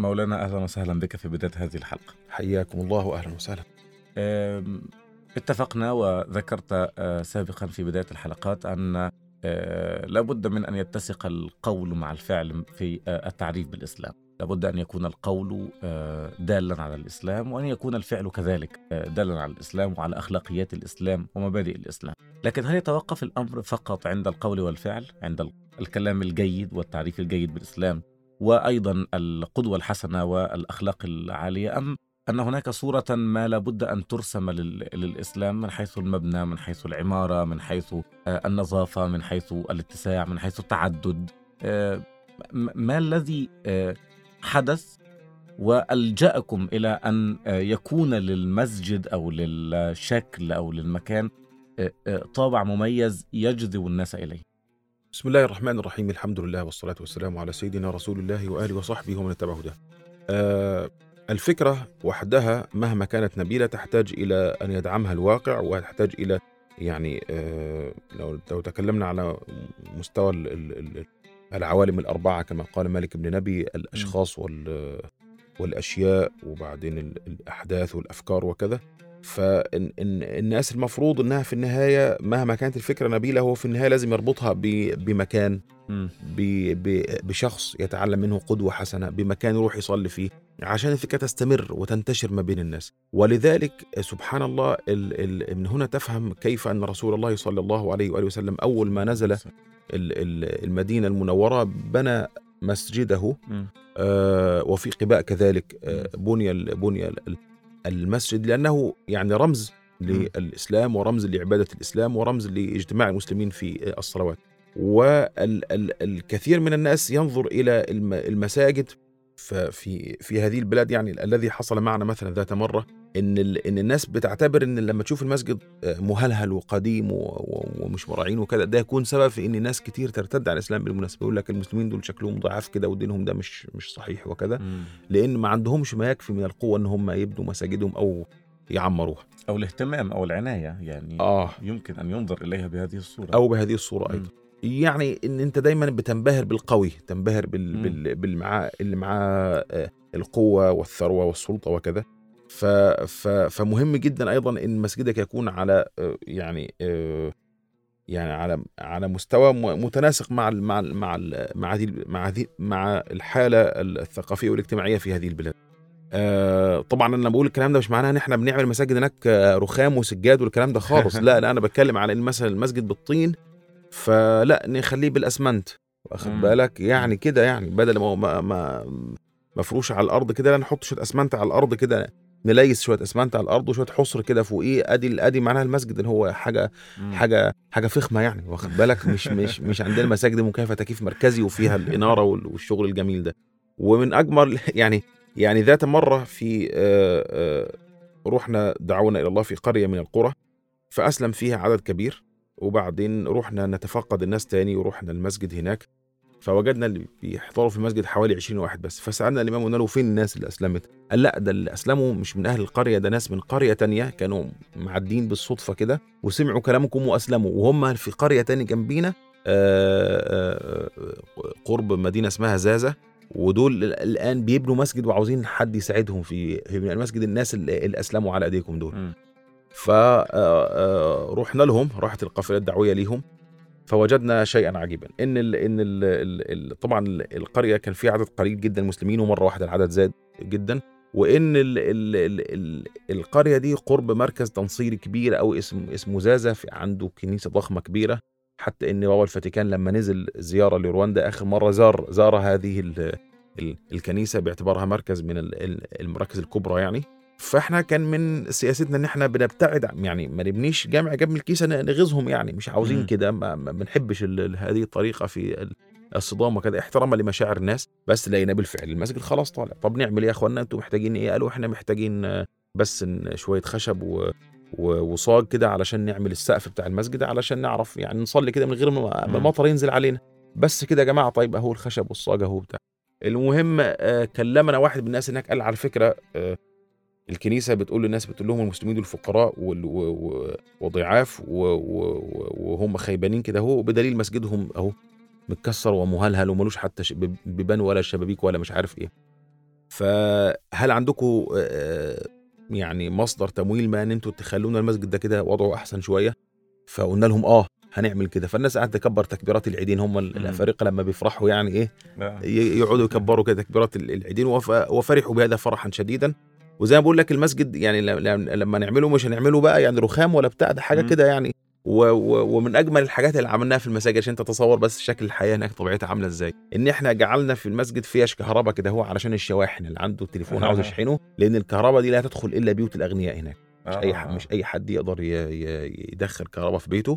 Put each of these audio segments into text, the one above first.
مولانا أهلا وسهلا بك في بداية هذه الحلقة. حياكم الله واهلا وسهلا. اتفقنا وذكرت آه، سابقا في بداية الحلقات أن آه، لابد من أن يتسق القول مع الفعل في آه، التعريف بالإسلام. لابد أن يكون القول دالا على الإسلام وأن يكون الفعل كذلك دالا على الإسلام وعلى أخلاقيات الإسلام ومبادئ الإسلام. لكن هل يتوقف الأمر فقط عند القول والفعل عند ال- الكلام الجيد والتعريف الجيد بالإسلام وأيضا القدوة الحسنة والأخلاق العالية ام أن هناك صورة ما لابد أن ترسم لل- للإسلام من حيث المبنى من حيث العمارة من حيث آه، النظافة من حيث الاتساع من حيث التعدد. آه، ما الذي آه، حدث؟ وألجأكم إلى أن يكون للمسجد أو للشكل أو للمكان طابع مميز يجذب الناس إليه. بسم الله الرحمن الرحيم. الحمد لله والصلاة والسلام على سيدنا رسول الله وآله وصحبه ومن اتبع هداه. آه الفكرة وحدها مهما كانت نبيلة تحتاج إلى أن يدعمها الواقع وتحتاج إلى يعني آه لو, لو تكلمنا على مستوى ال- ال- ال- العوالم الأربعة كما قال مالك بن نبي الأشخاص وال والأشياء وبعدين ال- الأحداث والأفكار وكذا. فالناس المفروض إنها في النهاية مهما كانت الفكرة نبيلة هو في النهاية لازم يربطها بمكان بشخص يتعلم منه قدوة حسنة بمكان يروح يصلي فيه عشان الفكرة تستمر وتنتشر ما بين الناس. ولذلك سبحان الله ال ال من هنا تفهم كيف أن رسول الله صلى الله عليه وآله وسلم أول ما نزل ال- ال- المدينة المنورة بنى مسجده. آه، وفي قباء كذلك آه، بني بني المسجد لأنه يعني رمز للإسلام ورمز لعبادة الإسلام ورمز لاجتماع المسلمين في الصلوات. والكثير من الناس ينظر الم- المساجد ف- في هذه البلاد يعني الذي حصل معنا مثلا ذات مرة إن إن الناس بتعتبر إن لما تشوف المسجد آه، مهلهل وقديم ومش مراعين وكذا ده يكون سبب في إن ناس كتير ترتد على الإسلام بالمناسبة يقول لك المسلمين دول شكلهم ضعاف كده ودينهم ده مش مش صحيح وكذا. لأن ما عندهمش ما يكفي من القوة إن هم يبنوا مساجدهم أو يعمروها أو الاهتمام أو العناية يعني آه يمكن أن ينظر إليها بهذه الصورة أو بهذه الصورة. أيضا يعني إن أنت دايما بتنبهر بالقوي تنبهر بال... بال... بالمعاه اللي معاه آه، القوة والثروة والسلطة وكذا. ف... ف... فمهم جدا أيضا إن مسجدك يكون على آه، يعني آه، يعني على على مستوى متناسق مع ال... مع ال... مع ال... مع هذه مع هذه مع الحالة الثقافية والاجتماعية في هذه البلاد. آه طبعا أنا بقول الكلام ده مش معناه إن إحنا بنعمل مساجد هناك رخام وسجاد والكلام ده خالص. لا لا أنا بتكلم على إن مثلا المسجد بالطين فلا نخليه بالأسمنت. واخد. بالك؟ يعني كده يعني بدل ما هو ما, ما مفروش على الأرض كده لا نحط شوية أسمنت على الأرض كده نليس شوية أسمنت على الأرض وشوية حصر كده فوقيه. أدي أدي معناها المسجد ان هو حاجة مم. حاجة حاجة فخمة يعني واخد بالك؟ مش مش مش عندنا مساجد مكيفه تكييف مركزي وفيها الإنارة وال- والشغل الجميل ده. ومن أجمل يعني يعني ذات مرة في آه، آه، رحنا دعونا إلى الله في قرية من القرى فأسلم فيها عدد كبير. وبعدين رحنا نتفقد الناس تاني ورحنا المسجد هناك. فوجدنا اللي بيحضروا في المسجد حوالي 20 واحد بس. فسألنا الإمام قلنا له فين الناس اللي أسلمت؟ قال لا ده اللي أسلموا مش من أهل القرية ده ناس من قرية تانية كانوا معدين بالصدفة كده وسمعوا كلامكم وأسلموا. وهم في قرية تاني جنبينا آه، آه، قرب مدينة اسمها زازا ودول الآن بيبنوا مسجد وعاوزين حد يساعدهم في بناء المسجد. الناس اللي أسلموا على أيديكم دول. مم. فرحنا لهم راحت القافلة الدعوية ليهم فوجدنا شيئا عجيبا. إن ال إن ال ال طبعا القرية كان فيها عدد قليل جدا مسلمين ومرة واحدة العدد زاد جدا. وإن ال ال ال ال القرية دي قرب مركز تنصيري كبير أو اسم اسمه زازا عنده كنيسة ضخمة كبيرة. حتى إن بابا الفاتيكان لما نزل زيارة لرواندا آخر مرة زار زار هذه ال ال الكنيسة باعتبارها مركز من المراكز الكبرى يعني. فاحنا كان من سياستنا ان إحنا بنبتعد يعني ما نبنيش جامع جنب الكيسة نغيظهم يعني. مش عاوزين كده ما بنحبش هذه الطريقة في الصدام وكذا. احتراما لمشاعر الناس بس لقينا بالفعل المسجد. خلاص طالع. طب نعمل إيه يا أخوانا؟ أنتم محتاجين إيه؟ قالوا إحنا محتاجين بس شوية خشب و وصاج كده علشان نعمل السقف بتاع المسجد علشان نعرف يعني نصلي كده من غير ما المطر ينزل علينا. بس كده يا جماعة طيب أهو الخشب والصاج أهو بتاع المهم كلمنا واحد من الناس هناك قال على فكرة الكنيسة بتقول للناس بتقول لهم المسلمين دول فقراء وضعاف وهم خيبانين كده اهو بدليل مسجدهم اهو متكسر ومهلهل وملوش حتى بيبان ولا شبابيك ولا مش عارف إيه. فهل عندكم يعني مصدر تمويل ما ان أنتوا تخلونا المسجد ده كده وضعه أحسن شوية؟ فقلنا لهم آه هنعمل كده. فالناس قعدت تكبر تكبيرات العيدين هم الأفارقة لما بيفرحوا يعني إيه يقعدوا يكبروا كده تكبيرات العيدين وفرحوا بهذا فرحا شديدا. وزي ما بقول لك المسجد يعني لما نعمله مش هنعمله بقى يعني رخام ولا بتاع ده حاجة كده يعني. و و ومن أجمل الحاجات اللي عملناها في المساجد عشان تتصور بس شكل الحياة هناك طبيعتها عاملة إزاي. إن إحنا جعلنا في المسجد فيش كهرباء كده هو علشان الشواحن اللي عنده التليفون عاوز يشحنه لأن الكهرباء دي لا تدخل إلا بيوت الأغنياء هناك. مش أي حد مش أي حد يقدر يدخل كهرباء في بيته.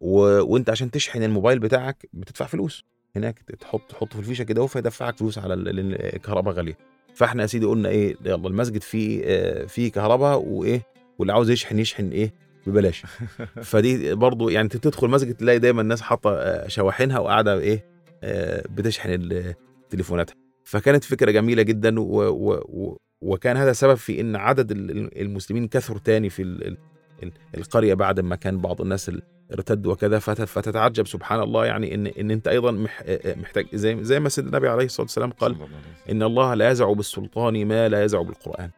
و... وأنت عشان تشحن الموبايل بتاعك بتدفع فلوس هناك تحط تحطه في الفيشة كده فيدفعك فلوس على الكهرباء غالية. فاحنا يا سيدي قلنا إيه يلا المسجد فيه فيه كهرباء وإيه واللي عاوز يشحن يشحن إيه ببلاش. فدي برضو يعني تدخل مسجد تلاقي دايما الناس حاطة شواحنها وقاعدة إيه بتشحن تليفوناتها. فكانت فكرة جميلة جدا و و و وكان هذا سبب في إن عدد المسلمين كثر تاني في القرية بعد ما كان بعض الناس ارتد وكذا فتتعجب. سبحان الله يعني ان إن أنت أيضا محتاج زي زي ما سيدنا النبي عليه الصلاة والسلام قال إن الله لا يزع بالسلطان ما لا يزع بالقرآن.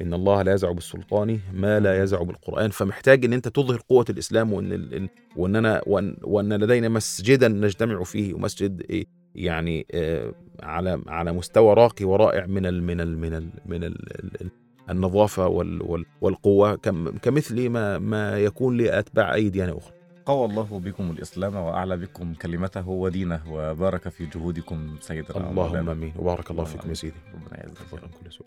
إن الله لا يزع بالسلطان ما لا يزع بالقرآن. فمحتاج إن أنت تظهر قوة الإسلام وإن وإننا وان, وأن لدينا مسجدا نجتمع فيه ومسجد يعني على على مستوى راقي ورائع من ال من ال من ال من ال النظافة وال والقوة كمثل ما ما يكون لأتباع اي ديانه أخرى. قوى الله بكم الإسلام وأعلى بكم كلمته ودينه وبارك في جهودكم سيدنا اللهم آمين. وبارك الله فيكم يا سيدي. ربنا يعزك. كل سوء